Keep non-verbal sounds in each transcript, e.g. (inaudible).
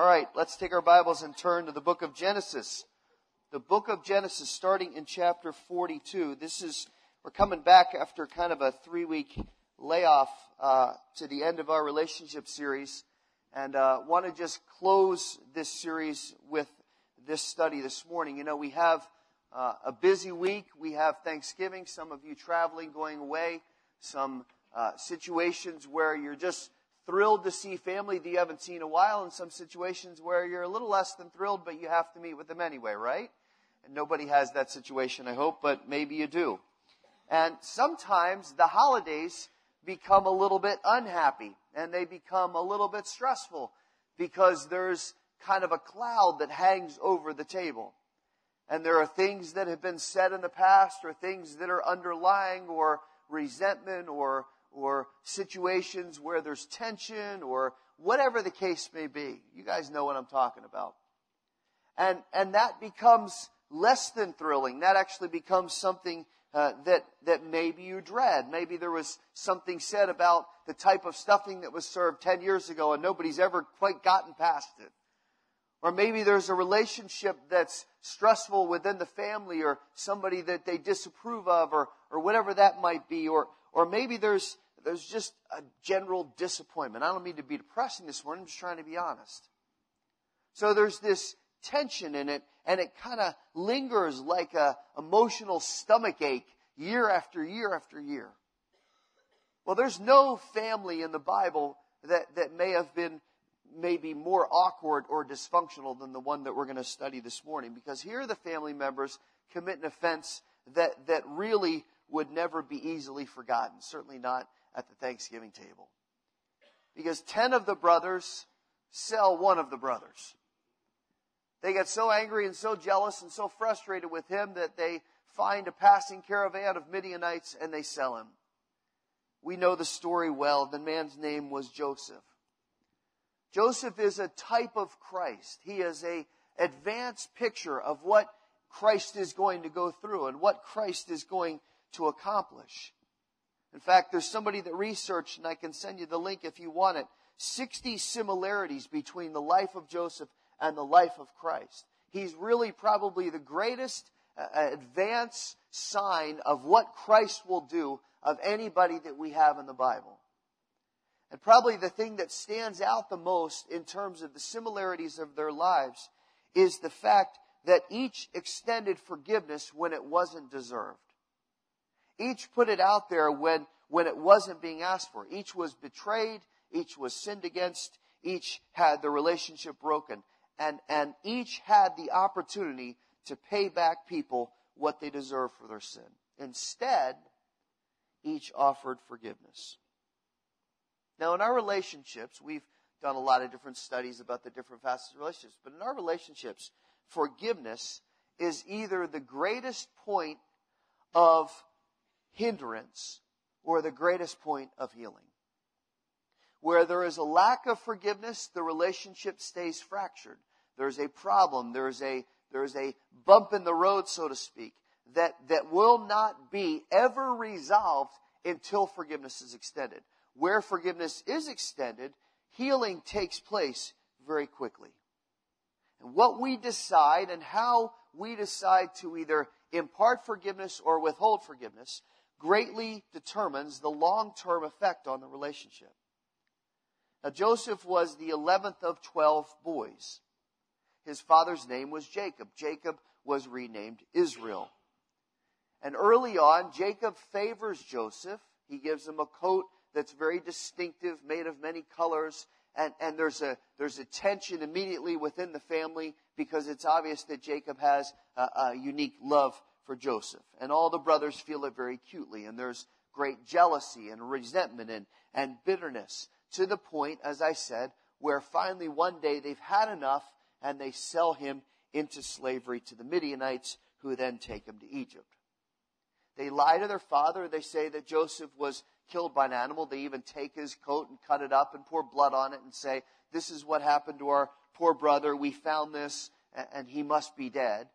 All right, let's take our Bibles and turn to the book of Genesis. The book of Genesis, starting in chapter 42. This is, we're coming back after kind of a three week layoff uh, to the end of our relationship series. And uh, want to just close this series with this study this morning. You know, we have uh, a busy week. We have Thanksgiving, some of you traveling, going away, some uh, situations where you're just thrilled to see family that you haven't seen in a while, and some situations where you're a little less than thrilled, but you have to meet with them anyway, right? And nobody has that situation, I hope, but maybe you do. And sometimes the holidays become a little bit unhappy and they become a little bit stressful because there's kind of a cloud that hangs over the table. And there are things that have been said in the past or things that are underlying or resentment or or situations where there's tension or whatever the case may be. You guys know what I'm talking about. And, and that becomes less than thrilling. That actually becomes something uh, that, that maybe you dread. Maybe there was something said about the type of stuffing that was served 10 years ago and nobody's ever quite gotten past it. Or maybe there's a relationship that's stressful within the family or somebody that they disapprove of or, or whatever that might be. Or, or maybe there's, there's just a general disappointment. I don't mean to be depressing this morning, I'm just trying to be honest. So there's this tension in it, and it kind of lingers like a emotional stomach ache year after year after year. Well, there's no family in the Bible that, that may have been maybe more awkward or dysfunctional than the one that we're going to study this morning because here the family members commit an offense that, that really would never be easily forgotten, certainly not at the Thanksgiving table. Because 10 of the brothers sell one of the brothers. They get so angry and so jealous and so frustrated with him that they find a passing caravan of Midianites and they sell him. We know the story well. The man's name was Joseph. Joseph is a type of Christ. He is a advanced picture of what Christ is going to go through and what Christ is going to accomplish. In fact, there's somebody that researched, and I can send you the link if you want it, 60 similarities between the life of Joseph and the life of Christ. He's really probably the greatest uh, advance sign of what Christ will do of anybody that we have in the Bible. And probably the thing that stands out the most in terms of the similarities of their lives is the fact that each extended forgiveness when it wasn't deserved. Each put it out there when, when it wasn't being asked for. Each was betrayed. Each was sinned against. Each had the relationship broken. And, and each had the opportunity to pay back people what they deserve for their sin. Instead, each offered forgiveness. Now, in our relationships, we've done a lot of different studies about the different facets of relationships, but in our relationships, forgiveness is either the greatest point of hindrance or the greatest point of healing. Where there is a lack of forgiveness, the relationship stays fractured. There's a problem. There's a, there's a bump in the road, so to speak, that, that will not be ever resolved until forgiveness is extended. Where forgiveness is extended, healing takes place very quickly. And what we decide and how we decide to either impart forgiveness or withhold forgiveness greatly determines the long term effect on the relationship. Now, Joseph was the 11th of 12 boys. His father's name was Jacob. Jacob was renamed Israel. And early on, Jacob favors Joseph. He gives him a coat that's very distinctive, made of many colors. And, and there's, a, there's a tension immediately within the family because it's obvious that Jacob has a, a unique love for Joseph. And all the brothers feel it very acutely. And there's great jealousy and resentment and, and bitterness to the point, as I said, where finally one day they've had enough and they sell him into slavery to the Midianites who then take him to Egypt. They lie to their father. They say that Joseph was killed by an animal. They even take his coat and cut it up and pour blood on it and say, this is what happened to our poor brother. We found this and he must be dead.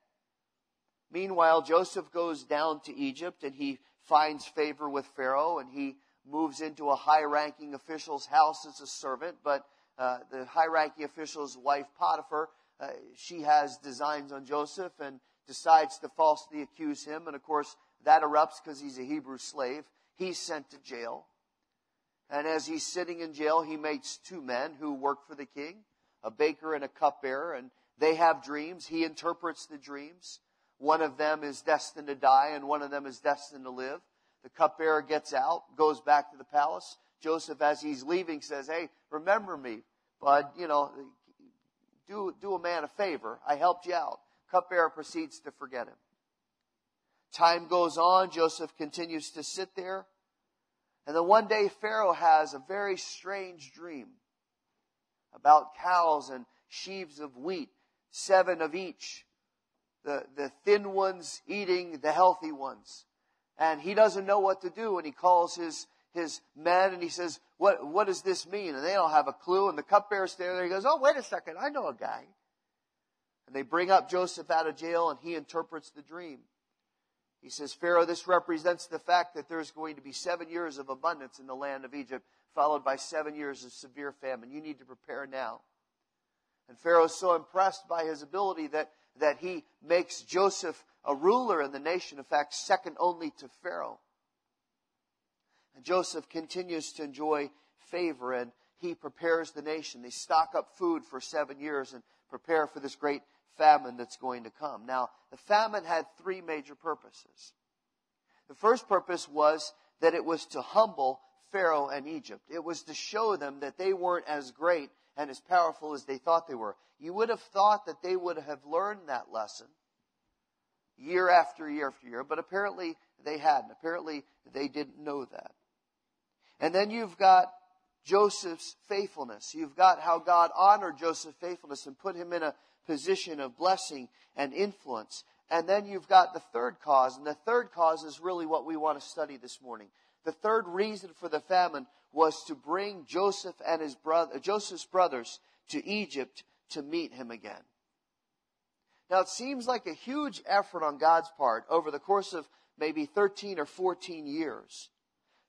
Meanwhile, Joseph goes down to Egypt and he finds favor with Pharaoh and he moves into a high ranking official's house as a servant. But uh, the high ranking official's wife, Potiphar, uh, she has designs on Joseph and decides to falsely accuse him. And of course, that erupts because he's a Hebrew slave. He's sent to jail. And as he's sitting in jail, he meets two men who work for the king, a baker and a cupbearer, and they have dreams. He interprets the dreams. One of them is destined to die, and one of them is destined to live. The cupbearer gets out, goes back to the palace. Joseph, as he's leaving, says, Hey, remember me, bud, you know, do, do a man a favor. I helped you out. Cupbearer proceeds to forget him. Time goes on. Joseph continues to sit there. And then one day Pharaoh has a very strange dream about cows and sheaves of wheat, seven of each. The, the thin ones eating the healthy ones. And he doesn't know what to do and he calls his, his men and he says, what, what does this mean? And they don't have a clue. And the cupbearer standing there, he goes, oh, wait a second. I know a guy. And they bring up Joseph out of jail and he interprets the dream. He says, Pharaoh, this represents the fact that there's going to be seven years of abundance in the land of Egypt, followed by seven years of severe famine. You need to prepare now. And Pharaoh is so impressed by his ability that, that he makes Joseph a ruler in the nation, in fact, second only to Pharaoh. And Joseph continues to enjoy favor and he prepares the nation. They stock up food for seven years and prepare for this great famine that's going to come. Now, the famine had three major purposes. The first purpose was that it was to humble Pharaoh and Egypt. It was to show them that they weren't as great and as powerful as they thought they were. You would have thought that they would have learned that lesson year after year after year, but apparently they hadn't. Apparently they didn't know that. And then you've got Joseph's faithfulness. You've got how God honored Joseph's faithfulness and put him in a position of blessing and influence. And then you've got the third cause, and the third cause is really what we want to study this morning. The third reason for the famine was to bring Joseph and his brother, Joseph's brothers to Egypt to meet him again. Now it seems like a huge effort on God's part over the course of maybe 13 or 14 years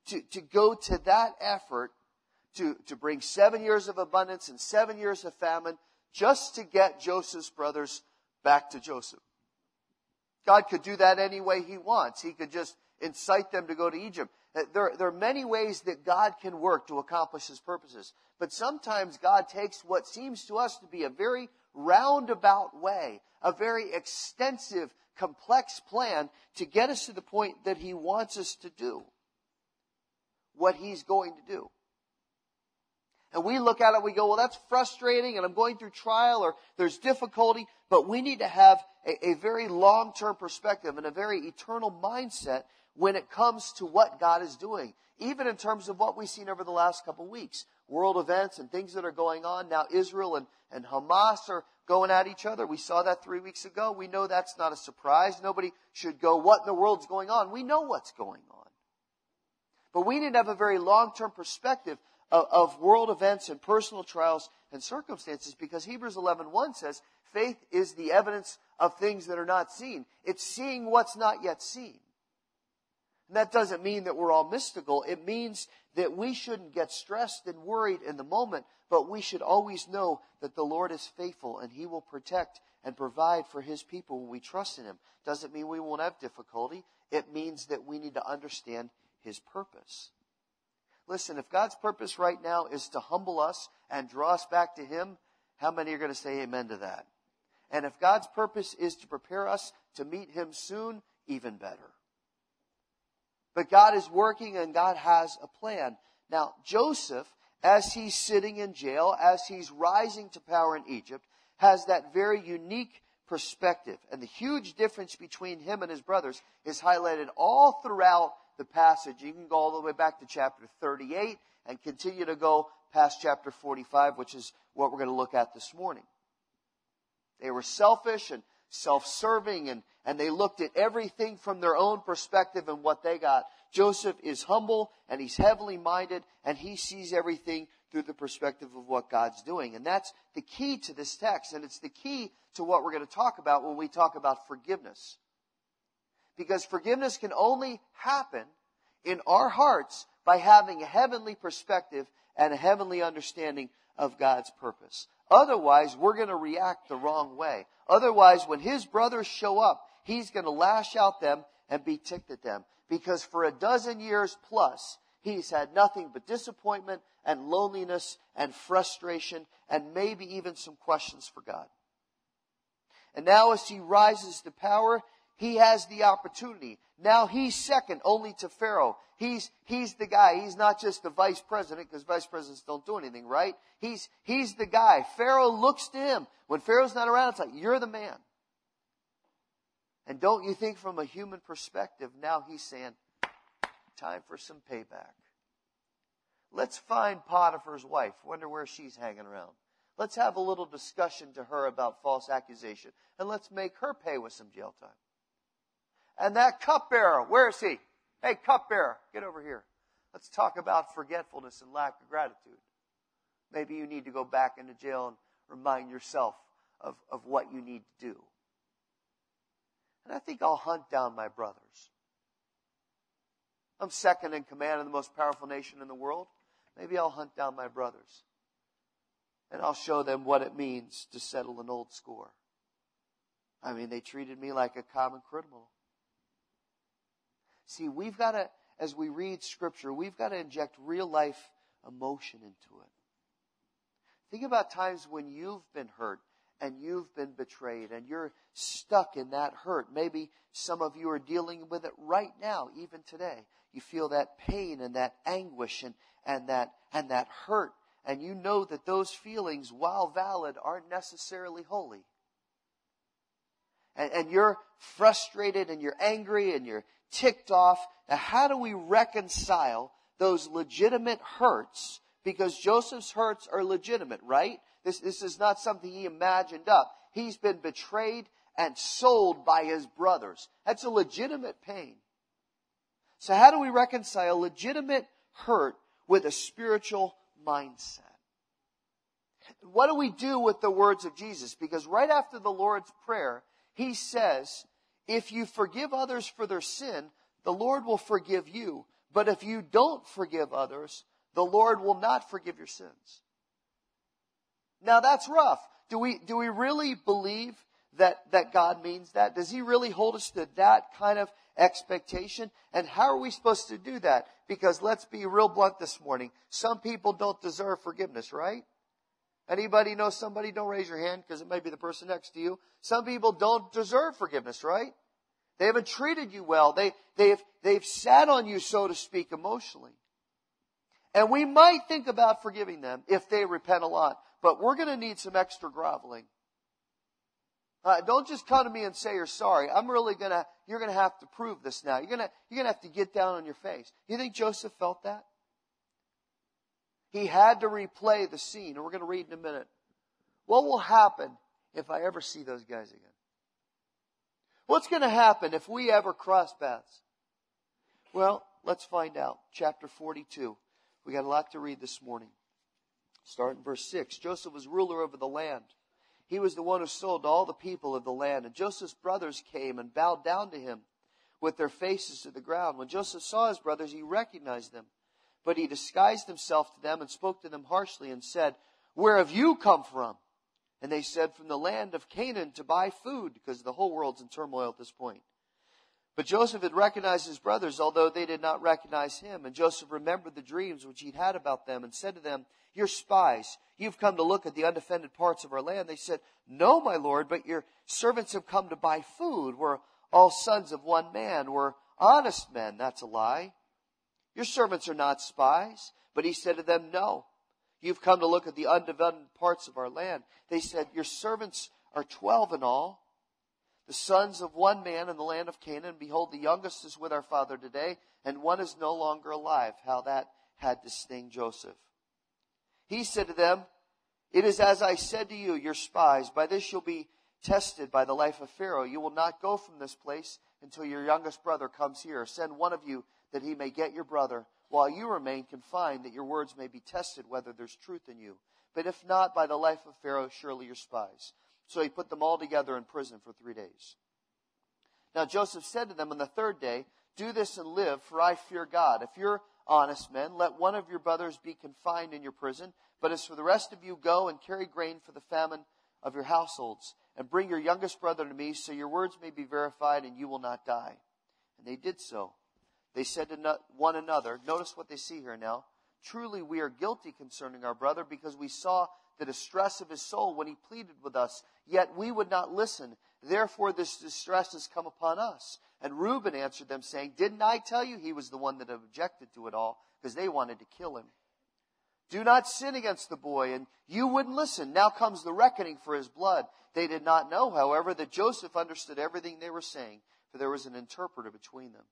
to, to go to that effort to, to bring seven years of abundance and seven years of famine just to get Joseph's brothers back to Joseph. God could do that any way he wants. He could just incite them to go to Egypt. Uh, there, there, are many ways that God can work to accomplish his purposes. But sometimes God takes what seems to us to be a very roundabout way, a very extensive, complex plan to get us to the point that he wants us to do what he's going to do. And we look at it, we go, well, that's frustrating and I'm going through trial or there's difficulty, but we need to have a, a very long-term perspective and a very eternal mindset when it comes to what God is doing. Even in terms of what we've seen over the last couple weeks. World events and things that are going on. Now Israel and, and Hamas are going at each other. We saw that three weeks ago. We know that's not a surprise. Nobody should go, what in the world's going on? We know what's going on. But we need to have a very long-term perspective of, of world events and personal trials and circumstances because Hebrews 11.1 says, faith is the evidence of things that are not seen. It's seeing what's not yet seen. And that doesn't mean that we're all mystical. It means that we shouldn't get stressed and worried in the moment, but we should always know that the Lord is faithful and He will protect and provide for His people when we trust in Him. Doesn't mean we won't have difficulty. It means that we need to understand His purpose. Listen, if God's purpose right now is to humble us and draw us back to Him, how many are going to say amen to that? And if God's purpose is to prepare us to meet Him soon, even better. But God is working and God has a plan. Now, Joseph, as he's sitting in jail, as he's rising to power in Egypt, has that very unique perspective. And the huge difference between him and his brothers is highlighted all throughout the passage. You can go all the way back to chapter 38 and continue to go past chapter 45, which is what we're going to look at this morning. They were selfish and self-serving and, and they looked at everything from their own perspective and what they got. Joseph is humble and he's heavenly minded and he sees everything through the perspective of what God's doing. And that's the key to this text and it's the key to what we're going to talk about when we talk about forgiveness. Because forgiveness can only happen in our hearts by having a heavenly perspective and a heavenly understanding of God's purpose. Otherwise, we're going to react the wrong way. Otherwise, when his brothers show up, he's going to lash out them and be ticked at them. Because for a dozen years plus, he's had nothing but disappointment and loneliness and frustration and maybe even some questions for God. And now as he rises to power, he has the opportunity. Now he's second only to Pharaoh. He's, he's the guy. He's not just the vice president because vice presidents don't do anything, right? He's, he's the guy. Pharaoh looks to him. When Pharaoh's not around, it's like, you're the man. And don't you think from a human perspective, now he's saying, time for some payback. Let's find Potiphar's wife. Wonder where she's hanging around. Let's have a little discussion to her about false accusation. And let's make her pay with some jail time. And that cupbearer, where is he? Hey, cupbearer, get over here. Let's talk about forgetfulness and lack of gratitude. Maybe you need to go back into jail and remind yourself of, of what you need to do. And I think I'll hunt down my brothers. I'm second in command of the most powerful nation in the world. Maybe I'll hunt down my brothers. And I'll show them what it means to settle an old score. I mean, they treated me like a common criminal. See, we've got to, as we read scripture, we've got to inject real life emotion into it. Think about times when you've been hurt and you've been betrayed and you're stuck in that hurt. Maybe some of you are dealing with it right now, even today. You feel that pain and that anguish and, and that, and that hurt. And you know that those feelings, while valid, aren't necessarily holy. And, and you're frustrated and you're angry and you're ticked off. Now, how do we reconcile those legitimate hurts? Because Joseph's hurts are legitimate, right? This, this is not something he imagined up. He's been betrayed and sold by his brothers. That's a legitimate pain. So how do we reconcile legitimate hurt with a spiritual mindset? What do we do with the words of Jesus? Because right after the Lord's Prayer, he says, if you forgive others for their sin, the Lord will forgive you. But if you don't forgive others, the Lord will not forgive your sins. Now that's rough. Do we, do we really believe that, that God means that? Does He really hold us to that kind of expectation? And how are we supposed to do that? Because let's be real blunt this morning. Some people don't deserve forgiveness, right? Anybody know somebody? Don't raise your hand because it may be the person next to you. Some people don't deserve forgiveness, right? They haven't treated you well. They, they've, they've sat on you, so to speak, emotionally. And we might think about forgiving them if they repent a lot, but we're going to need some extra groveling. Uh, don't just come to me and say you're sorry. I'm really gonna, you're gonna have to prove this now. You're gonna, you're gonna have to get down on your face. You think Joseph felt that? He had to replay the scene, and we're going to read in a minute. What will happen if I ever see those guys again? What's going to happen if we ever cross paths? Well, let's find out. Chapter 42. We got a lot to read this morning. Start in verse 6. Joseph was ruler over the land. He was the one who sold all the people of the land. And Joseph's brothers came and bowed down to him with their faces to the ground. When Joseph saw his brothers, he recognized them. But he disguised himself to them and spoke to them harshly and said, Where have you come from? And they said, From the land of Canaan to buy food, because the whole world's in turmoil at this point. But Joseph had recognized his brothers, although they did not recognize him. And Joseph remembered the dreams which he'd had about them and said to them, You're spies. You've come to look at the undefended parts of our land. They said, No, my lord, but your servants have come to buy food. We're all sons of one man. We're honest men. That's a lie. Your servants are not spies. But he said to them, No. You've come to look at the undeveloped parts of our land. They said, Your servants are twelve in all, the sons of one man in the land of Canaan. Behold, the youngest is with our father today, and one is no longer alive. How that had to sting Joseph. He said to them, It is as I said to you, your spies. By this you'll be tested by the life of Pharaoh. You will not go from this place until you're youngest brother comes here. Send one of you that he may get your brother, while you remain confined, that your words may be tested whether there's truth in you. But if not, by the life of Pharaoh, surely you're spies. So he put them all together in prison for three days. Now Joseph said to them on the third day, Do this and live, for I fear God. If you're honest men, let one of your brothers be confined in your prison, But as for the rest of you, go and carry grain for the famine of your households, and bring your youngest brother to me, so your words may be verified, and you will not die. And they did so. They said to one another, notice what they see here now. Truly, we are guilty concerning our brother, because we saw the distress of his soul when he pleaded with us, yet we would not listen. Therefore, this distress has come upon us. And Reuben answered them, saying, Didn't I tell you he was the one that objected to it all? Because they wanted to kill him. Do not sin against the boy, and you wouldn't listen. Now comes the reckoning for his blood. They did not know, however, that Joseph understood everything they were saying, for there was an interpreter between them.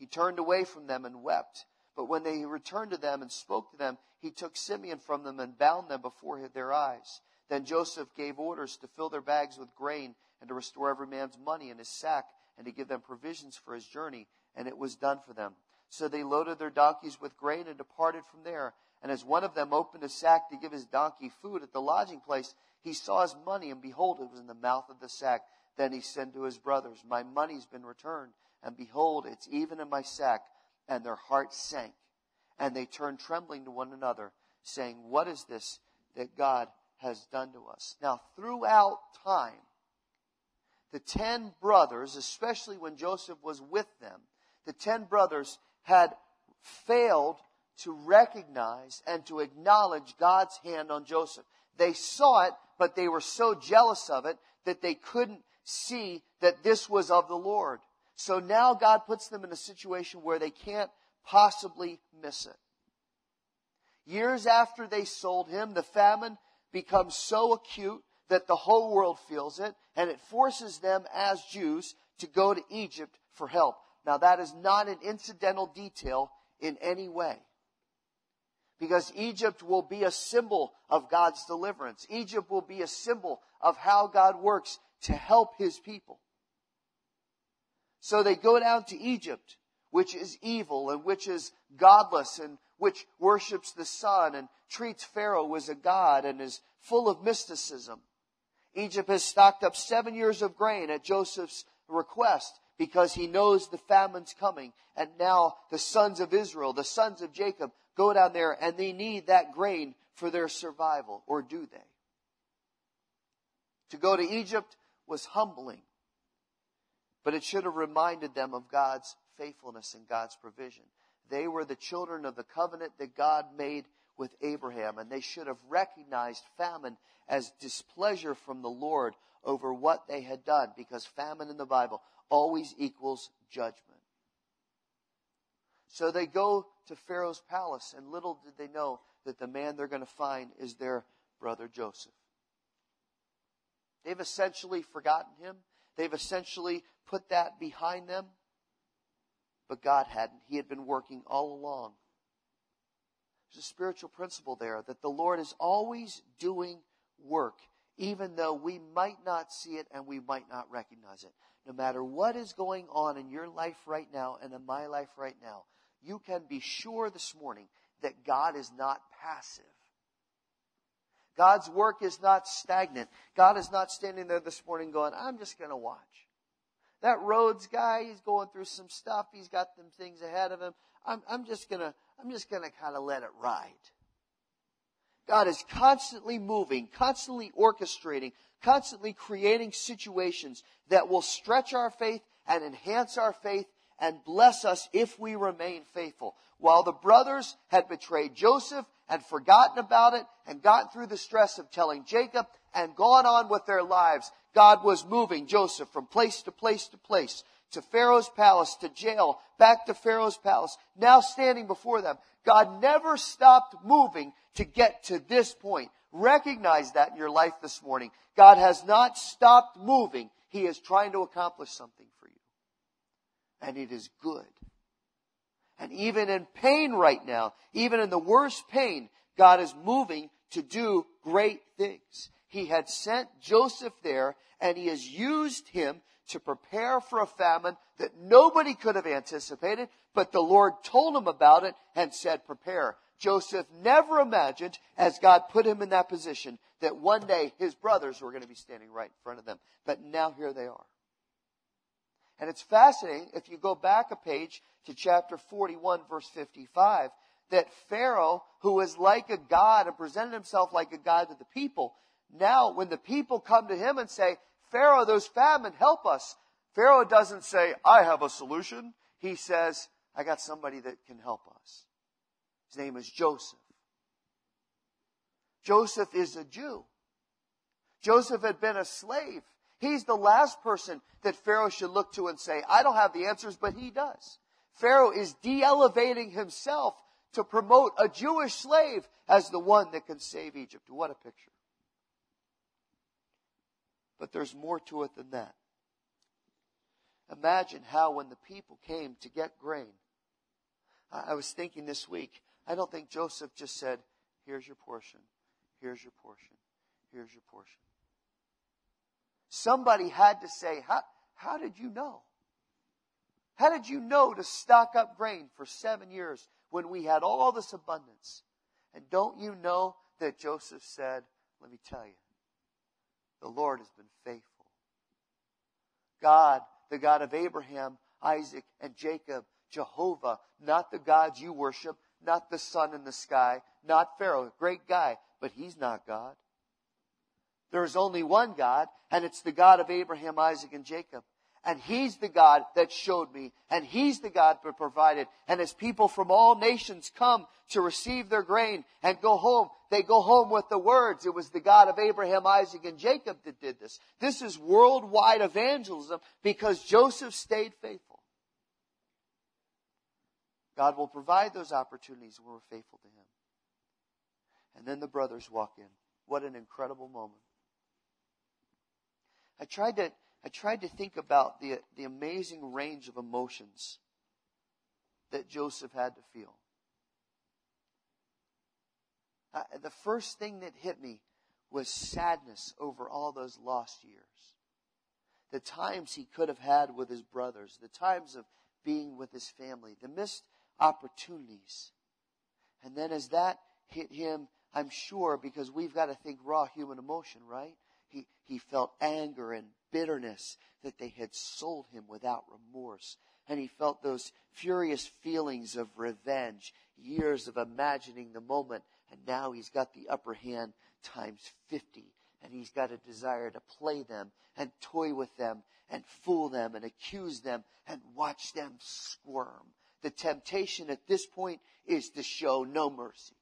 He turned away from them and wept. But when they returned to them and spoke to them, he took Simeon from them and bound them before their eyes. Then Joseph gave orders to fill their bags with grain and to restore every man's money in his sack and to give them provisions for his journey. And it was done for them. So they loaded their donkeys with grain and departed from there. And as one of them opened a sack to give his donkey food at the lodging place, he saw his money, and behold, it was in the mouth of the sack. Then he said to his brothers, My money's been returned, and behold, it's even in my sack. And their hearts sank. And they turned trembling to one another, saying, What is this that God has done to us? Now, throughout time, the ten brothers, especially when Joseph was with them, the ten brothers had failed to recognize and to acknowledge God's hand on Joseph. They saw it, but they were so jealous of it that they couldn't see that this was of the Lord. So now God puts them in a situation where they can't possibly miss it. Years after they sold him, the famine becomes so acute that the whole world feels it, and it forces them as Jews to go to Egypt for help. Now that is not an incidental detail in any way because Egypt will be a symbol of God's deliverance. Egypt will be a symbol of how God works to help his people. So they go down to Egypt, which is evil and which is godless and which worships the sun and treats Pharaoh as a god and is full of mysticism. Egypt has stocked up seven years of grain at Joseph's request because he knows the famine's coming. And now the sons of Israel, the sons of Jacob, go down there and they need that grain for their survival, or do they? To go to Egypt was humbling, but it should have reminded them of God's faithfulness and God's provision. They were the children of the covenant that God made with Abraham, and they should have recognized famine as displeasure from the Lord over what they had done, because famine in the Bible always equals judgment. So they go to Pharaoh's palace, and little did they know that the man they're going to find is their brother Joseph. They've essentially forgotten him. They've essentially put that behind them. But God hadn't. He had been working all along. There's a spiritual principle there that the Lord is always doing work, even though we might not see it and we might not recognize it. No matter what is going on in your life right now and in my life right now, you can be sure this morning that God is not passive. God's work is not stagnant. God is not standing there this morning going, I'm just going to watch. That Rhodes guy, he's going through some stuff. He's got some things ahead of him. I'm, I'm just to, I'm just to kind of let it ride. God is constantly moving, constantly orchestrating, constantly creating situations that will stretch our faith and enhance our faith and bless us if we remain faithful. While the brothers had betrayed Joseph and forgotten about it and gotten through the stress of telling Jacob and gone on with their lives, God was moving Joseph from place to place to place, to Pharaoh's palace, to jail, back to Pharaoh's palace, now standing before them. God never stopped moving to get to this point. Recognize that in your life this morning. God has not stopped moving. He is trying to accomplish something for you and it is good. And even in pain right now, even in the worst pain, God is moving to do great things. He had sent Joseph there and he has used him to prepare for a famine that nobody could have anticipated, but the Lord told him about it and said, prepare. Joseph never imagined, as God put him in that position, that one day his brothers were going to be standing right in front of them. But now here they are. And it's fascinating if you go back a page to chapter 41 verse 55 that Pharaoh, who was like a God and presented himself like a God to the people, now when the people come to him and say, Pharaoh, there's famine, help us. Pharaoh doesn't say, I have a solution. He says, I got somebody that can help us. His name is Joseph. Joseph is a Jew. Joseph had been a slave. He's the last person that Pharaoh should look to and say, I don't have the answers, but he does. Pharaoh is de-elevating himself to promote a Jewish slave as the one that can save Egypt. What a picture. But there's more to it than that. Imagine how when the people came to get grain, I was thinking this week, I don't think Joseph just said, here's your portion, here's your portion, here's your portion. Somebody had to say, how, how did you know? How did you know to stock up grain for seven years when we had all this abundance? And don't you know that Joseph said, let me tell you, the Lord has been faithful. God, the God of Abraham, Isaac, and Jacob, Jehovah, not the gods you worship, not the sun in the sky, not Pharaoh, a great guy, but he's not God. There is only one God, and it's the God of Abraham, Isaac, and Jacob. And He's the God that showed me, and He's the God that provided. And as people from all nations come to receive their grain and go home, they go home with the words, it was the God of Abraham, Isaac, and Jacob that did this. This is worldwide evangelism because Joseph stayed faithful. God will provide those opportunities when we're faithful to Him. And then the brothers walk in. What an incredible moment. I tried to, I tried to think about the, the amazing range of emotions that Joseph had to feel. Uh, the first thing that hit me was sadness over all those lost years. The times he could have had with his brothers, the times of being with his family, the missed opportunities. And then as that hit him, I'm sure, because we've got to think raw human emotion, right? He, he felt anger and bitterness that they had sold him without remorse. And he felt those furious feelings of revenge, years of imagining the moment. And now he's got the upper hand times 50. And he's got a desire to play them and toy with them and fool them and accuse them and watch them squirm. The temptation at this point is to show no mercy.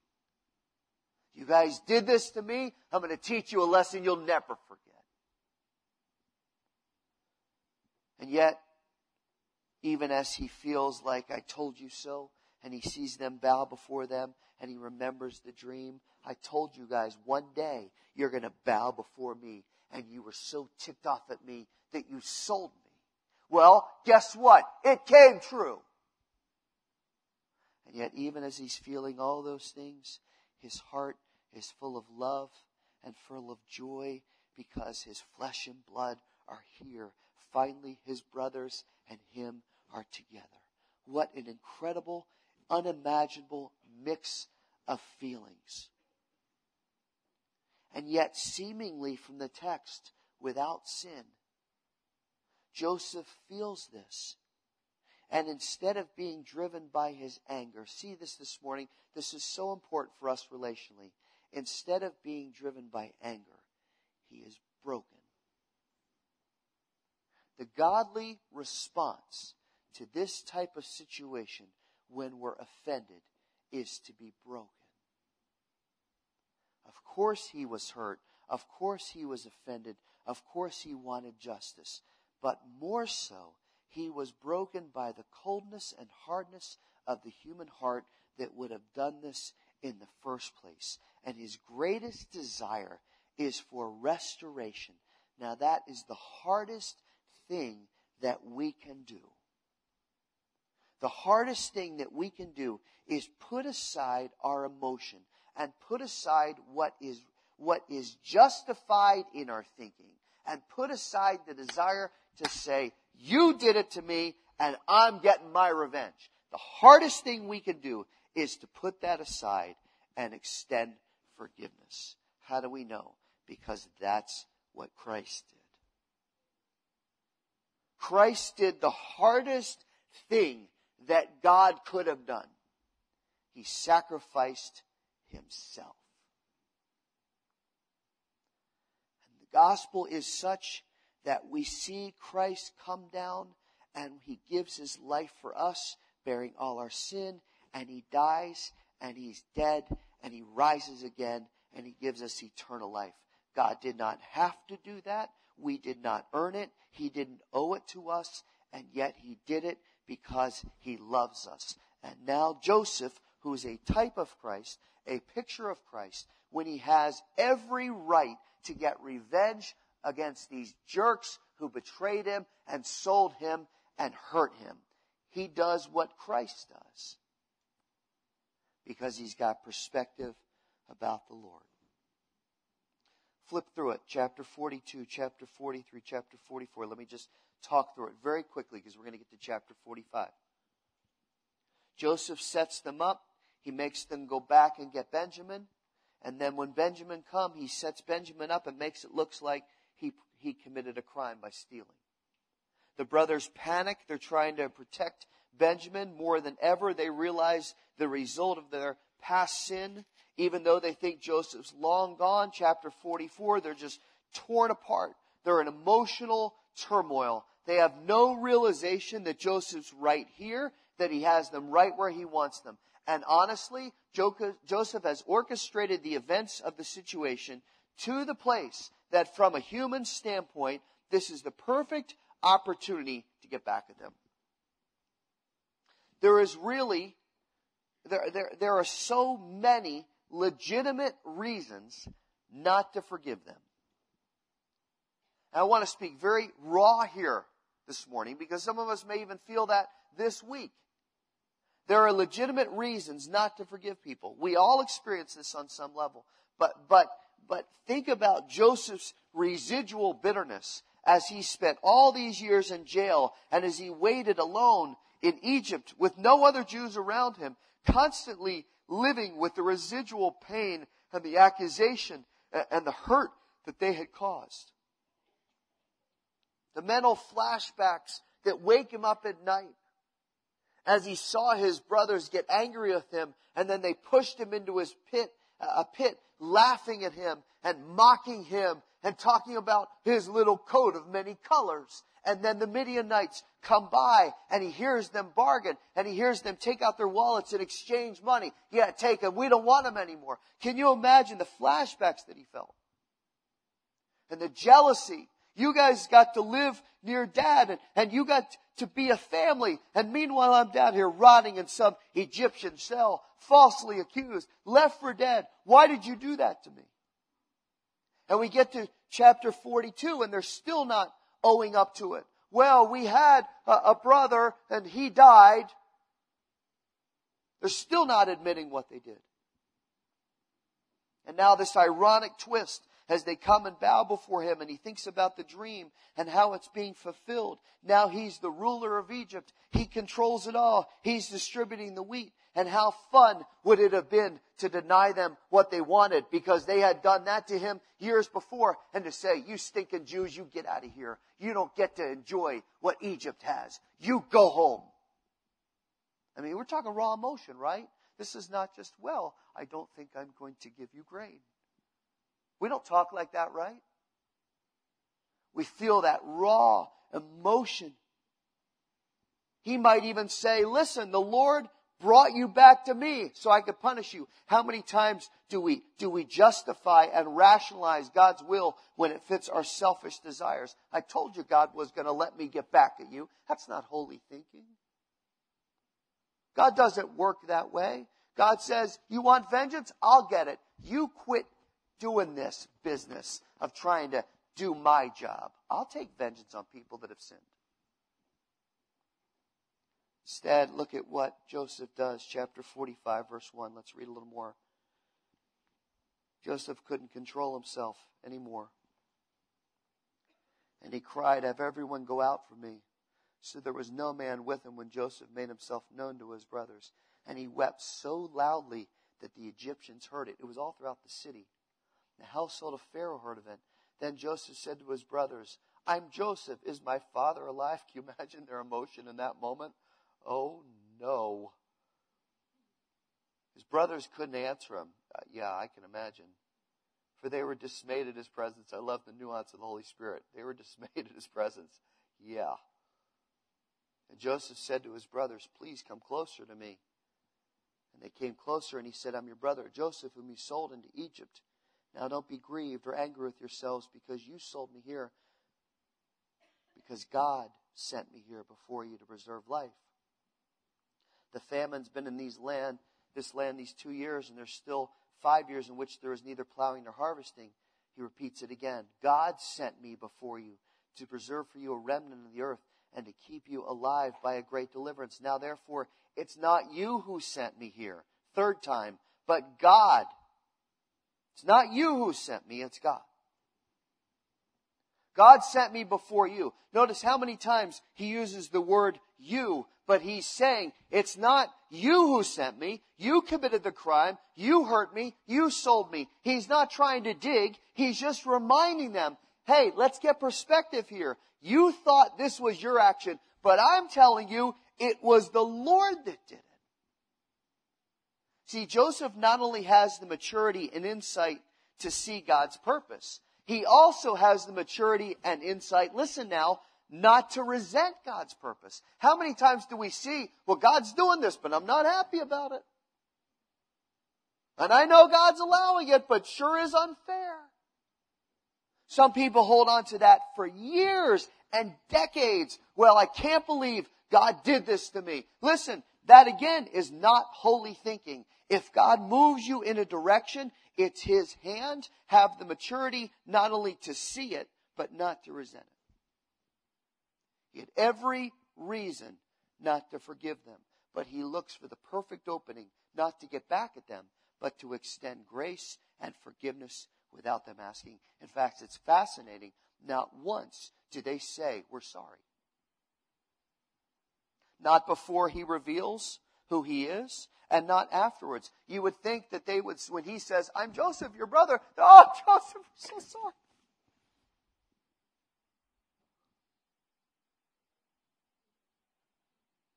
You guys did this to me. I'm going to teach you a lesson you'll never forget. And yet, even as he feels like I told you so, and he sees them bow before them, and he remembers the dream, I told you guys one day you're going to bow before me, and you were so ticked off at me that you sold me. Well, guess what? It came true. And yet, even as he's feeling all those things, his heart is full of love and full of joy because his flesh and blood are here. Finally, his brothers and him are together. What an incredible, unimaginable mix of feelings. And yet, seemingly from the text, without sin, Joseph feels this. And instead of being driven by his anger, see this this morning, this is so important for us relationally. Instead of being driven by anger, he is broken. The godly response to this type of situation when we're offended is to be broken. Of course he was hurt. Of course he was offended. Of course he wanted justice. But more so, he was broken by the coldness and hardness of the human heart that would have done this in the first place. And his greatest desire is for restoration. Now, that is the hardest thing that we can do. The hardest thing that we can do is put aside our emotion and put aside what is, what is justified in our thinking and put aside the desire to say, you did it to me and I'm getting my revenge. The hardest thing we can do is to put that aside and extend forgiveness. How do we know? Because that's what Christ did. Christ did the hardest thing that God could have done. He sacrificed himself. And the gospel is such that we see Christ come down and he gives his life for us, bearing all our sin, and he dies and he's dead and he rises again and he gives us eternal life. God did not have to do that. We did not earn it. He didn't owe it to us. And yet he did it because he loves us. And now Joseph, who is a type of Christ, a picture of Christ, when he has every right to get revenge against these jerks who betrayed him and sold him and hurt him. He does what Christ does because he's got perspective about the Lord. Flip through it, chapter 42, chapter 43, chapter 44. Let me just talk through it very quickly because we're going to get to chapter 45. Joseph sets them up. He makes them go back and get Benjamin. And then when Benjamin come, he sets Benjamin up and makes it looks like he, he committed a crime by stealing. The brothers panic. They're trying to protect Benjamin more than ever. They realize the result of their past sin. Even though they think Joseph's long gone, chapter 44, they're just torn apart. They're in emotional turmoil. They have no realization that Joseph's right here, that he has them right where he wants them. And honestly, Joseph has orchestrated the events of the situation to the place that from a human standpoint, this is the perfect opportunity to get back at them. There is really, there, there, there are so many legitimate reasons not to forgive them. And I want to speak very raw here this morning because some of us may even feel that this week. There are legitimate reasons not to forgive people. We all experience this on some level. But, but, but think about Joseph's residual bitterness as he spent all these years in jail and as he waited alone in Egypt with no other Jews around him, constantly living with the residual pain and the accusation and the hurt that they had caused. The mental flashbacks that wake him up at night as he saw his brothers get angry with him and then they pushed him into his pit, a pit, laughing at him and mocking him and talking about his little coat of many colors. And then the Midianites come by and he hears them bargain and he hears them take out their wallets and exchange money. Yeah, take them. We don't want them anymore. Can you imagine the flashbacks that he felt? And the jealousy you guys got to live near dad and, and you got to be a family. And meanwhile, I'm down here rotting in some Egyptian cell, falsely accused, left for dead. Why did you do that to me? And we get to chapter 42 and they're still not owing up to it. Well, we had a, a brother and he died. They're still not admitting what they did. And now this ironic twist as they come and bow before him and he thinks about the dream and how it's being fulfilled. Now he's the ruler of Egypt. He controls it all. He's distributing the wheat. And how fun would it have been to deny them what they wanted because they had done that to him years before and to say, you stinking Jews, you get out of here. You don't get to enjoy what Egypt has. You go home. I mean, we're talking raw emotion, right? This is not just, well, I don't think I'm going to give you grain. We don't talk like that, right? We feel that raw emotion. He might even say, listen, the Lord brought you back to me so I could punish you. How many times do we, do we justify and rationalize God's will when it fits our selfish desires? I told you God was going to let me get back at you. That's not holy thinking. God doesn't work that way. God says, you want vengeance? I'll get it. You quit doing this business of trying to do my job. I'll take vengeance on people that have sinned. Instead, look at what Joseph does, chapter 45, verse 1. Let's read a little more. Joseph couldn't control himself anymore. And he cried, Have everyone go out from me. So there was no man with him when Joseph made himself known to his brothers. And he wept so loudly that the Egyptians heard it. It was all throughout the city. The household of Pharaoh heard of it. Then Joseph said to his brothers, I'm Joseph. Is my father alive? Can you imagine their emotion in that moment? Oh no. His brothers couldn't answer him. Uh, yeah, I can imagine. For they were dismayed at his presence. I love the nuance of the Holy Spirit. They were (laughs) dismayed at his presence. Yeah. And Joseph said to his brothers, Please come closer to me. And they came closer, and he said, I'm your brother Joseph, whom you sold into Egypt. Now don't be grieved or angry with yourselves because you sold me here, because God sent me here before you to preserve life. The famine's been in these land, this land these two years, and there's still five years in which there is neither plowing nor harvesting. He repeats it again. God sent me before you to preserve for you a remnant of the earth and to keep you alive by a great deliverance. Now, therefore, it's not you who sent me here, third time, but God. It's not you who sent me, it's God. God sent me before you. Notice how many times he uses the word you, but he's saying, it's not you who sent me. You committed the crime. You hurt me. You sold me. He's not trying to dig. He's just reminding them, hey, let's get perspective here. You thought this was your action, but I'm telling you, it was the Lord that did it. See, Joseph not only has the maturity and insight to see God's purpose, he also has the maturity and insight, listen now, not to resent God's purpose. How many times do we see, well, God's doing this, but I'm not happy about it? And I know God's allowing it, but sure is unfair. Some people hold on to that for years and decades. Well, I can't believe God did this to me. Listen, that again is not holy thinking. If God moves you in a direction, it's His hand. Have the maturity not only to see it, but not to resent it. He had every reason not to forgive them, but He looks for the perfect opening not to get back at them, but to extend grace and forgiveness without them asking. In fact, it's fascinating. Not once do they say, We're sorry. Not before He reveals who He is, and not afterwards. You would think that they would, when he says, I'm Joseph, your brother, oh, (laughs) Joseph, I'm so sorry.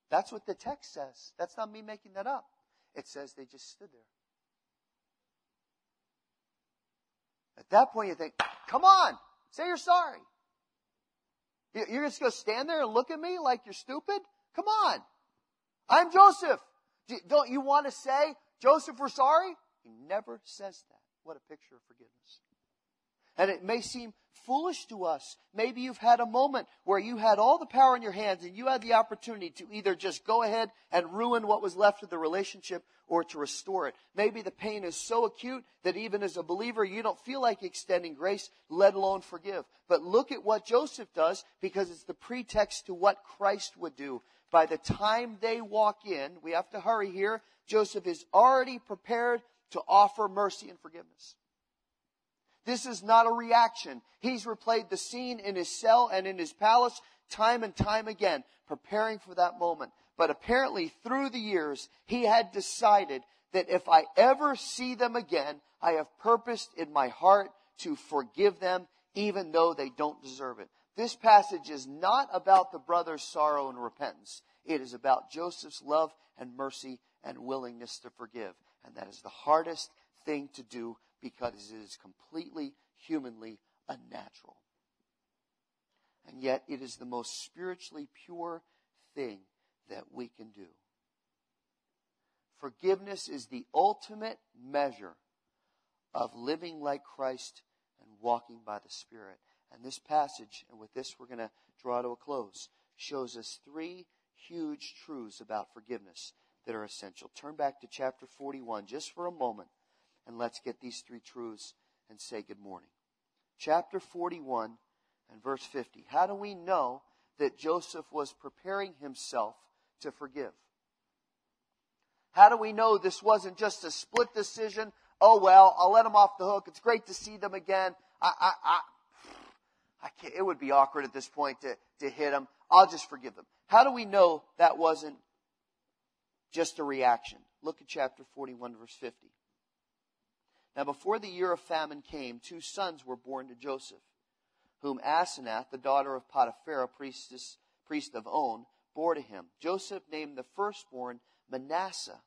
That's what the text says. That's not me making that up. It says they just stood there. At that point, you think, come on, say you're sorry. You're just going to stand there and look at me like you're stupid? Come on. I'm Joseph. Don't you want to say, Joseph, we're sorry? He never says that. What a picture of forgiveness. And it may seem foolish to us. Maybe you've had a moment where you had all the power in your hands and you had the opportunity to either just go ahead and ruin what was left of the relationship or to restore it. Maybe the pain is so acute that even as a believer, you don't feel like extending grace, let alone forgive. But look at what Joseph does because it's the pretext to what Christ would do. By the time they walk in, we have to hurry here. Joseph is already prepared to offer mercy and forgiveness. This is not a reaction. He's replayed the scene in his cell and in his palace time and time again, preparing for that moment. But apparently, through the years, he had decided that if I ever see them again, I have purposed in my heart to forgive them, even though they don't deserve it. This passage is not about the brother's sorrow and repentance. It is about Joseph's love and mercy and willingness to forgive. And that is the hardest thing to do because it is completely humanly unnatural. And yet it is the most spiritually pure thing that we can do. Forgiveness is the ultimate measure of living like Christ and walking by the Spirit. And this passage, and with this we're going to draw to a close, shows us three huge truths about forgiveness that are essential. Turn back to chapter 41 just for a moment, and let's get these three truths and say good morning. Chapter 41 and verse 50. How do we know that Joseph was preparing himself to forgive? How do we know this wasn't just a split decision? Oh, well, I'll let them off the hook. It's great to see them again. I, I, I, I can't, it would be awkward at this point to, to hit them. I'll just forgive them. How do we know that wasn't just a reaction? Look at chapter 41, verse 50. Now, before the year of famine came, two sons were born to Joseph, whom Asenath, the daughter of Potiphera, priestess, priest of On, bore to him. Joseph named the firstborn Manasseh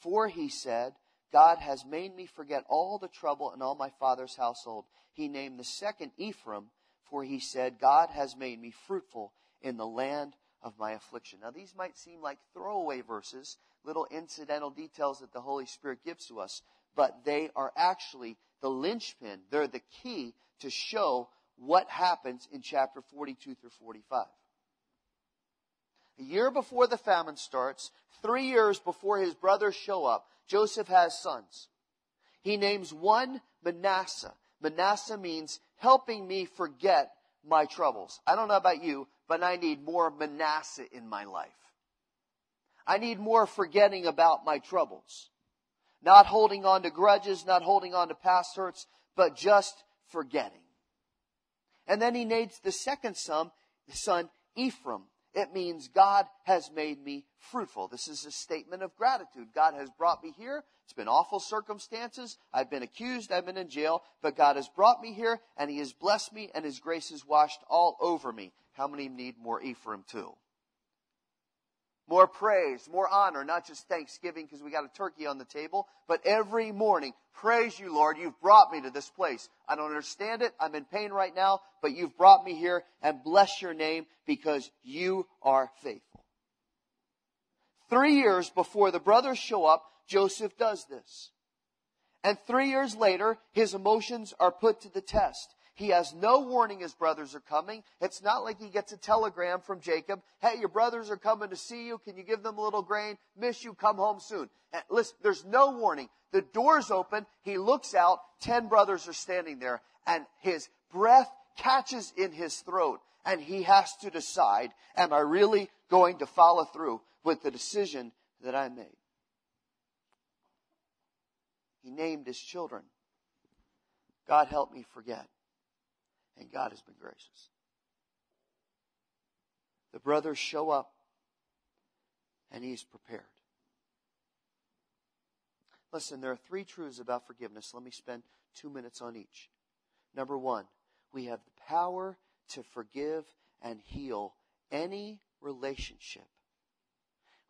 For he said, God has made me forget all the trouble in all my father's household. He named the second Ephraim, for he said, God has made me fruitful in the land of my affliction. Now, these might seem like throwaway verses, little incidental details that the Holy Spirit gives to us, but they are actually the linchpin. They're the key to show what happens in chapter 42 through 45. A year before the famine starts, three years before his brothers show up, Joseph has sons. He names one Manasseh. Manasseh means helping me forget my troubles. I don't know about you, but I need more Manasseh in my life. I need more forgetting about my troubles. Not holding on to grudges, not holding on to past hurts, but just forgetting. And then he names the second son, son Ephraim. It means God has made me fruitful. This is a statement of gratitude. God has brought me here. It's been awful circumstances. I've been accused. I've been in jail, but God has brought me here and he has blessed me and his grace has washed all over me. How many need more Ephraim too? More praise, more honor, not just thanksgiving because we got a turkey on the table, but every morning, praise you, Lord, you've brought me to this place. I don't understand it. I'm in pain right now, but you've brought me here and bless your name because you are faithful. Three years before the brothers show up, Joseph does this. And three years later, his emotions are put to the test. He has no warning his brothers are coming. It's not like he gets a telegram from Jacob. Hey, your brothers are coming to see you. Can you give them a little grain? Miss you. Come home soon. And listen, there's no warning. The door's open. He looks out. Ten brothers are standing there and his breath catches in his throat and he has to decide, am I really going to follow through with the decision that I made? He named his children. God help me forget. And God has been gracious. The brothers show up and he's prepared. Listen, there are three truths about forgiveness. Let me spend two minutes on each. Number one, we have the power to forgive and heal any relationship.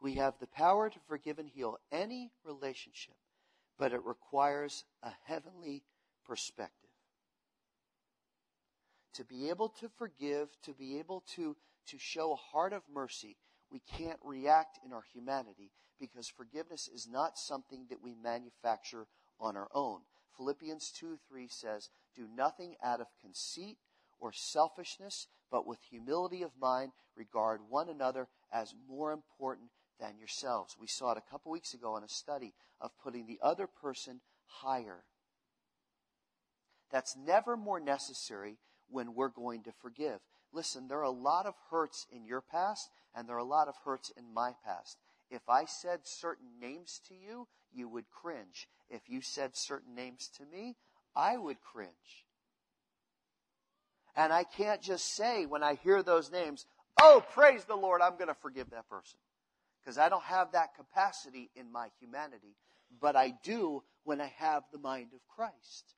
We have the power to forgive and heal any relationship, but it requires a heavenly perspective to be able to forgive, to be able to, to show a heart of mercy, we can't react in our humanity because forgiveness is not something that we manufacture on our own. Philippians 2 3 says, Do nothing out of conceit or selfishness, but with humility of mind, regard one another as more important than yourselves. We saw it a couple weeks ago in a study of putting the other person higher. That's never more necessary when we're going to forgive. Listen, there are a lot of hurts in your past, and there are a lot of hurts in my past. If I said certain names to you, you would cringe. If you said certain names to me, I would cringe. And I can't just say when I hear those names, oh, praise the Lord, I'm going to forgive that person. Because I don't have that capacity in my humanity. But I do when I have the mind of Christ.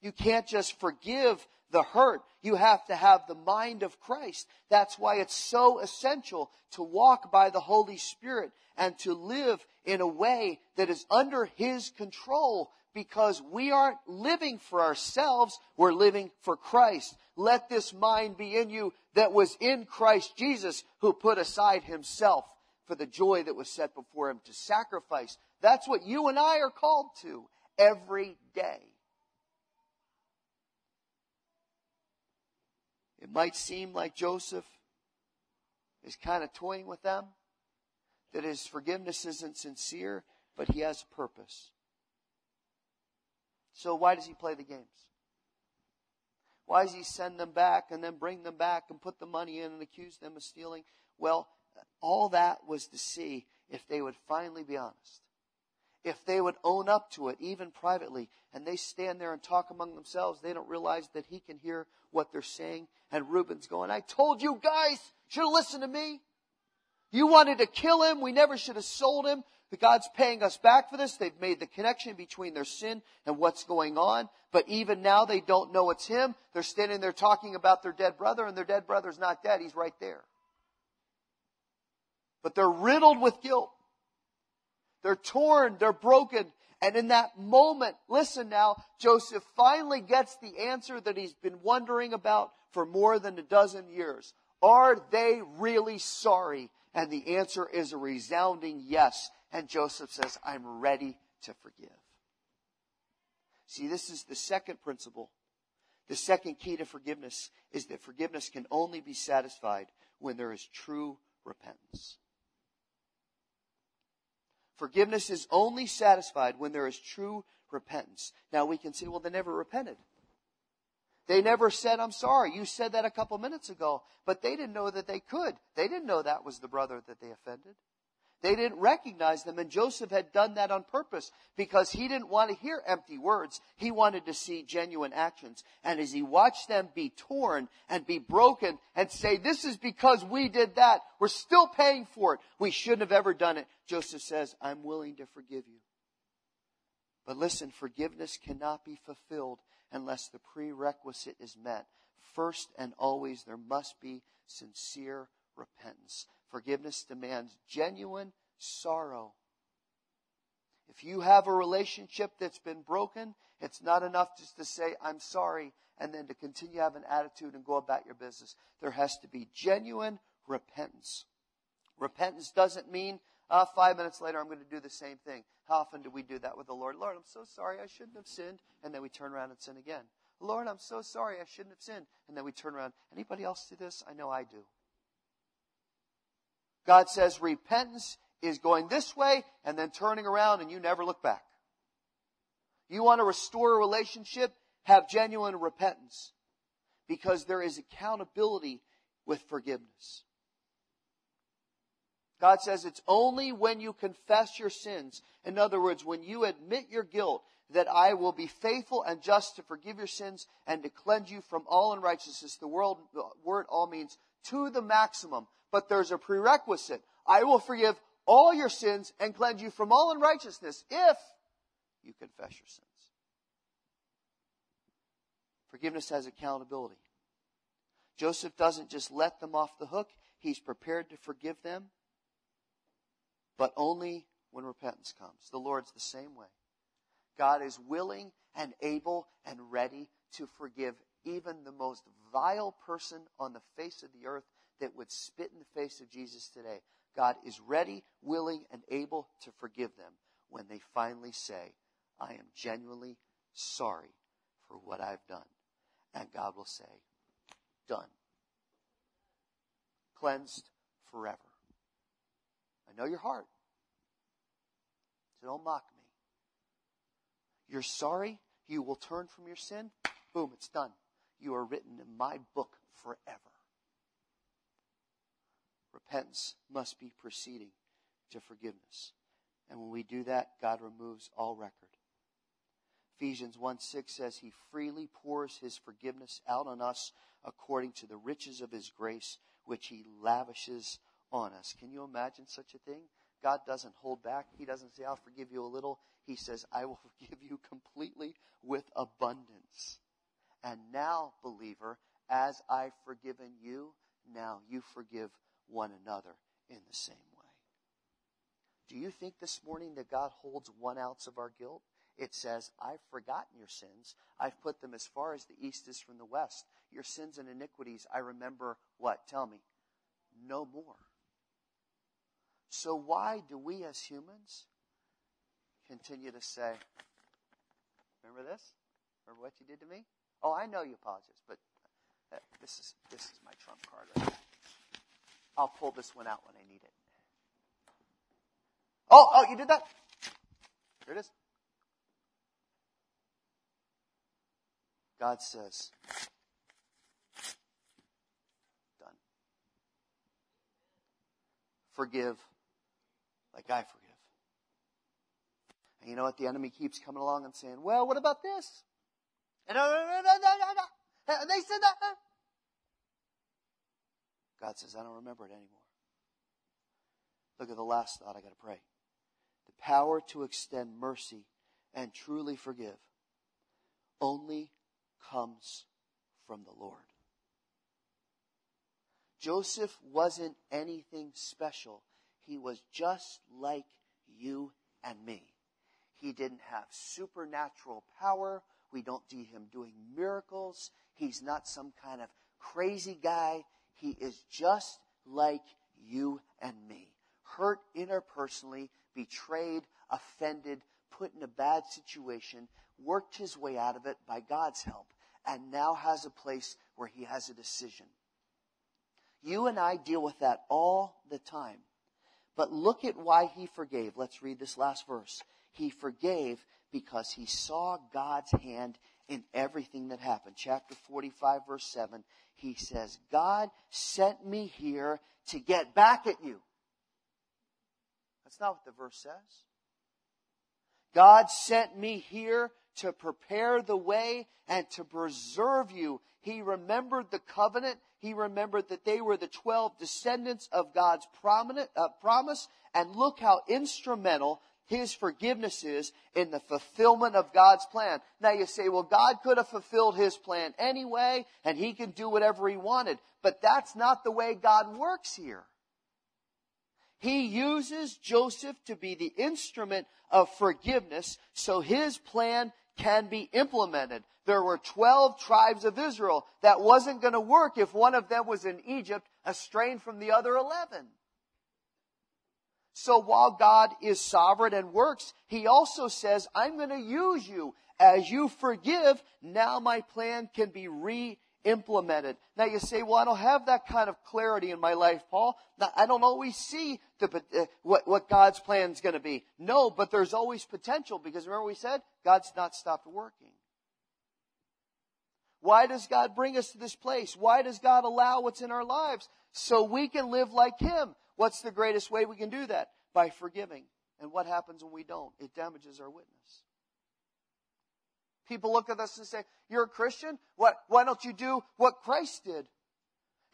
You can't just forgive the hurt. You have to have the mind of Christ. That's why it's so essential to walk by the Holy Spirit and to live in a way that is under His control because we aren't living for ourselves. We're living for Christ. Let this mind be in you that was in Christ Jesus who put aside Himself for the joy that was set before Him to sacrifice. That's what you and I are called to every day. It might seem like Joseph is kind of toying with them, that his forgiveness isn't sincere, but he has a purpose. So why does he play the games? Why does he send them back and then bring them back and put the money in and accuse them of stealing? Well, all that was to see if they would finally be honest if they would own up to it, even privately, and they stand there and talk among themselves, they don't realize that he can hear what they're saying. And Reuben's going, I told you guys, you should have listened to me. You wanted to kill him. We never should have sold him. But God's paying us back for this. They've made the connection between their sin and what's going on. But even now they don't know it's him. They're standing there talking about their dead brother and their dead brother's not dead. He's right there. But they're riddled with guilt. They're torn. They're broken. And in that moment, listen now, Joseph finally gets the answer that he's been wondering about for more than a dozen years. Are they really sorry? And the answer is a resounding yes. And Joseph says, I'm ready to forgive. See, this is the second principle. The second key to forgiveness is that forgiveness can only be satisfied when there is true repentance. Forgiveness is only satisfied when there is true repentance. Now we can say, well, they never repented. They never said, I'm sorry. You said that a couple minutes ago. But they didn't know that they could. They didn't know that was the brother that they offended. They didn't recognize them, and Joseph had done that on purpose because he didn't want to hear empty words. He wanted to see genuine actions. And as he watched them be torn and be broken and say, This is because we did that, we're still paying for it. We shouldn't have ever done it. Joseph says, I'm willing to forgive you. But listen, forgiveness cannot be fulfilled unless the prerequisite is met. First and always, there must be sincere repentance. Forgiveness demands genuine sorrow. If you have a relationship that's been broken, it's not enough just to say, I'm sorry, and then to continue to have an attitude and go about your business. There has to be genuine repentance. Repentance doesn't mean uh, five minutes later I'm going to do the same thing. How often do we do that with the Lord? Lord, I'm so sorry I shouldn't have sinned. And then we turn around and sin again. Lord, I'm so sorry I shouldn't have sinned. And then we turn around. Anybody else do this? I know I do. God says repentance is going this way and then turning around and you never look back. You want to restore a relationship? Have genuine repentance because there is accountability with forgiveness. God says it's only when you confess your sins, in other words, when you admit your guilt, that I will be faithful and just to forgive your sins and to cleanse you from all unrighteousness. The word, the word all means to the maximum, but there's a prerequisite. I will forgive all your sins and cleanse you from all unrighteousness if you confess your sins. Forgiveness has accountability. Joseph doesn't just let them off the hook, he's prepared to forgive them but only when repentance comes. The Lord's the same way. God is willing and able and ready to forgive even the most vile person on the face of the earth that would spit in the face of Jesus today. God is ready, willing, and able to forgive them when they finally say, I am genuinely sorry for what I've done. And God will say, Done. Cleansed forever. I know your heart. So don't mock. You're sorry. You will turn from your sin. Boom, it's done. You are written in my book forever. Repentance must be preceding to forgiveness. And when we do that, God removes all record. Ephesians 1 6 says, He freely pours His forgiveness out on us according to the riches of His grace, which He lavishes on us. Can you imagine such a thing? God doesn't hold back. He doesn't say, I'll forgive you a little. He says, I will (laughs) forgive you completely with abundance. And now, believer, as I've forgiven you, now you forgive one another in the same way. Do you think this morning that God holds one ounce of our guilt? It says, I've forgotten your sins. I've put them as far as the east is from the west. Your sins and iniquities, I remember what? Tell me. No more. So why do we as humans continue to say, remember this? Remember what you did to me? Oh, I know you apologize, but uh, this is this is my trump card I'll pull this one out when I need it. Oh, oh, you did that? Here it is. God says, done. Forgive like I forgive. And you know what? The enemy keeps coming along and saying, well, what about this? And uh, uh, uh, they said that. God says, I don't remember it anymore. Look at the last thought I got to pray. The power to extend mercy and truly forgive only comes from the Lord. Joseph wasn't anything special he was just like you and me. He didn't have supernatural power. We don't see him doing miracles. He's not some kind of crazy guy. He is just like you and me. Hurt interpersonally, betrayed, offended, put in a bad situation, worked his way out of it by God's help, and now has a place where he has a decision. You and I deal with that all the time. But look at why he forgave. Let's read this last verse. He forgave because he saw God's hand in everything that happened. Chapter 45, verse 7, he says, God sent me here to get back at you. That's not what the verse says. God sent me here to prepare the way and to preserve you. He remembered the covenant. He remembered that they were the 12 descendants of God's uh, promise. And look how instrumental his forgiveness is in the fulfillment of God's plan. Now you say, well, God could have fulfilled his plan anyway, and he can do whatever he wanted. But that's not the way God works here. He uses Joseph to be the instrument of forgiveness so his plan can be implemented. There were 12 tribes of Israel. That wasn't going to work if one of them was in Egypt, estranged from the other 11. So while God is sovereign and works, He also says, I'm going to use you. As you forgive, now my plan can be re implemented. Now you say, well, I don't have that kind of clarity in my life, Paul. I don't always see the, uh, what, what God's plan is going to be. No, but there's always potential because remember we said God's not stopped working. Why does God bring us to this place? Why does God allow what's in our lives? So we can live like Him. What's the greatest way we can do that? By forgiving. And what happens when we don't? It damages our witness. People look at us and say, You're a Christian? What, why don't you do what Christ did?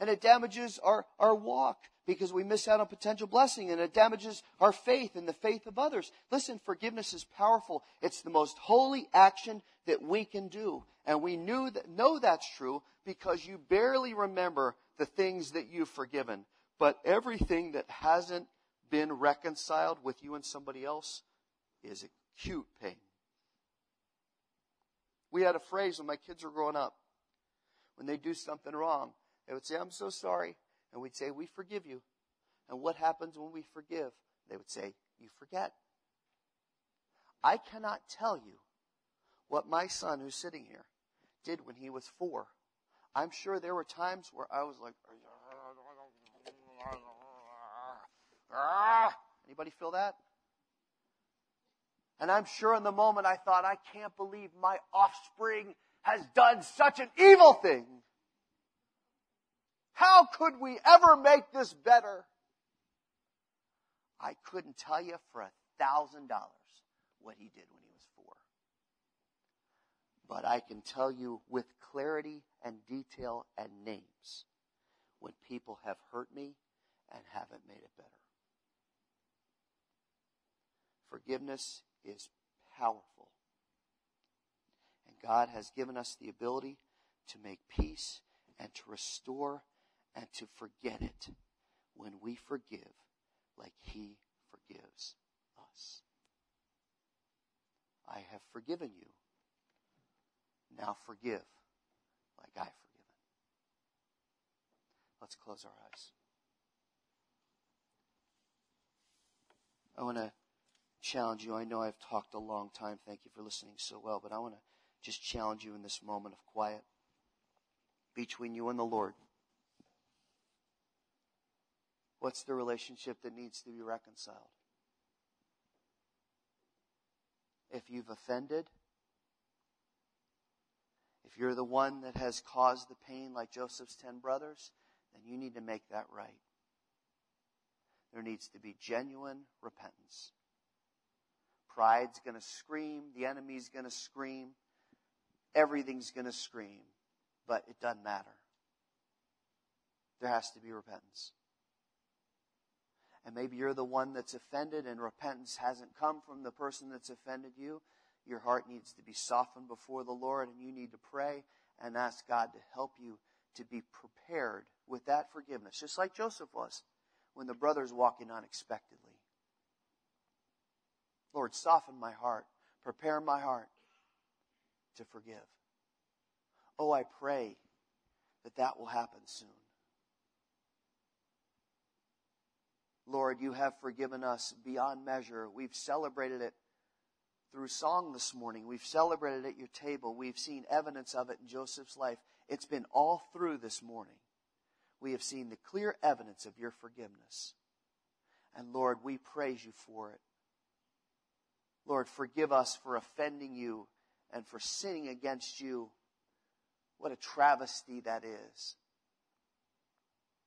And it damages our, our walk because we miss out on potential blessing and it damages our faith and the faith of others. Listen, forgiveness is powerful. It's the most holy action that we can do. And we knew that, know that's true because you barely remember the things that you've forgiven. But everything that hasn't been reconciled with you and somebody else is acute pain. We had a phrase when my kids were growing up. When they do something wrong, they would say, I'm so sorry. And we'd say, We forgive you. And what happens when we forgive? They would say, You forget. I cannot tell you what my son, who's sitting here, did when he was four. I'm sure there were times where I was like, Ah! Anybody feel that? And I'm sure in the moment I thought, I can't believe my offspring has done such an evil thing. How could we ever make this better? I couldn't tell you for a thousand dollars what he did when he was four. But I can tell you with clarity and detail and names when people have hurt me and haven't made it better. Forgiveness is powerful. And God has given us the ability to make peace and to restore and to forget it when we forgive like He forgives us. I have forgiven you. Now forgive like I've forgiven. Let's close our eyes. I want to challenge you. I know I've talked a long time. Thank you for listening so well, but I want to just challenge you in this moment of quiet between you and the Lord. What's the relationship that needs to be reconciled? If you've offended, if you're the one that has caused the pain like Joseph's ten brothers, then you need to make that right. There needs to be genuine repentance. Pride's going to scream. The enemy's going to scream. Everything's going to scream. But it doesn't matter. There has to be repentance. And maybe you're the one that's offended and repentance hasn't come from the person that's offended you. Your heart needs to be softened before the Lord and you need to pray and ask God to help you to be prepared with that forgiveness, just like Joseph was when the brothers walk in unexpectedly. Lord, soften my heart, prepare my heart to forgive. Oh, I pray that that will happen soon. Lord, you have forgiven us beyond measure. We've celebrated it through song this morning. We've celebrated it at your table. We've seen evidence of it in Joseph's life. It's been all through this morning. We have seen the clear evidence of your forgiveness. And Lord, we praise you for it. Lord, forgive us for offending you and for sinning against you. What a travesty that is.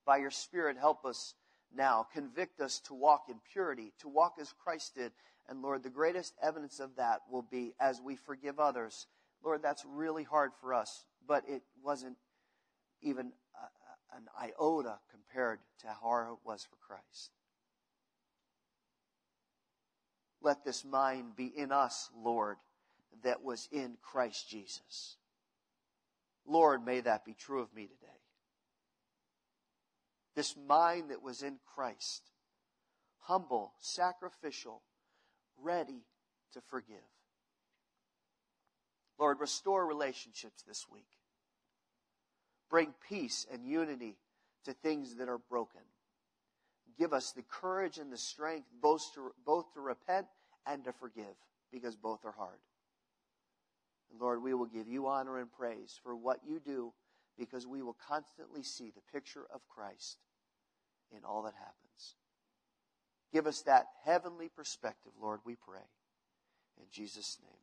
By your Spirit, help us now. Convict us to walk in purity, to walk as Christ did. And Lord, the greatest evidence of that will be as we forgive others. Lord, that's really hard for us, but it wasn't even an iota compared to how hard it was for Christ. Let this mind be in us, Lord, that was in Christ Jesus. Lord, may that be true of me today. This mind that was in Christ, humble, sacrificial, ready to forgive. Lord, restore relationships this week. Bring peace and unity to things that are broken. Give us the courage and the strength both to, both to repent and to forgive, because both are hard. Lord, we will give you honor and praise for what you do, because we will constantly see the picture of Christ in all that happens. Give us that heavenly perspective, Lord, we pray. In Jesus' name.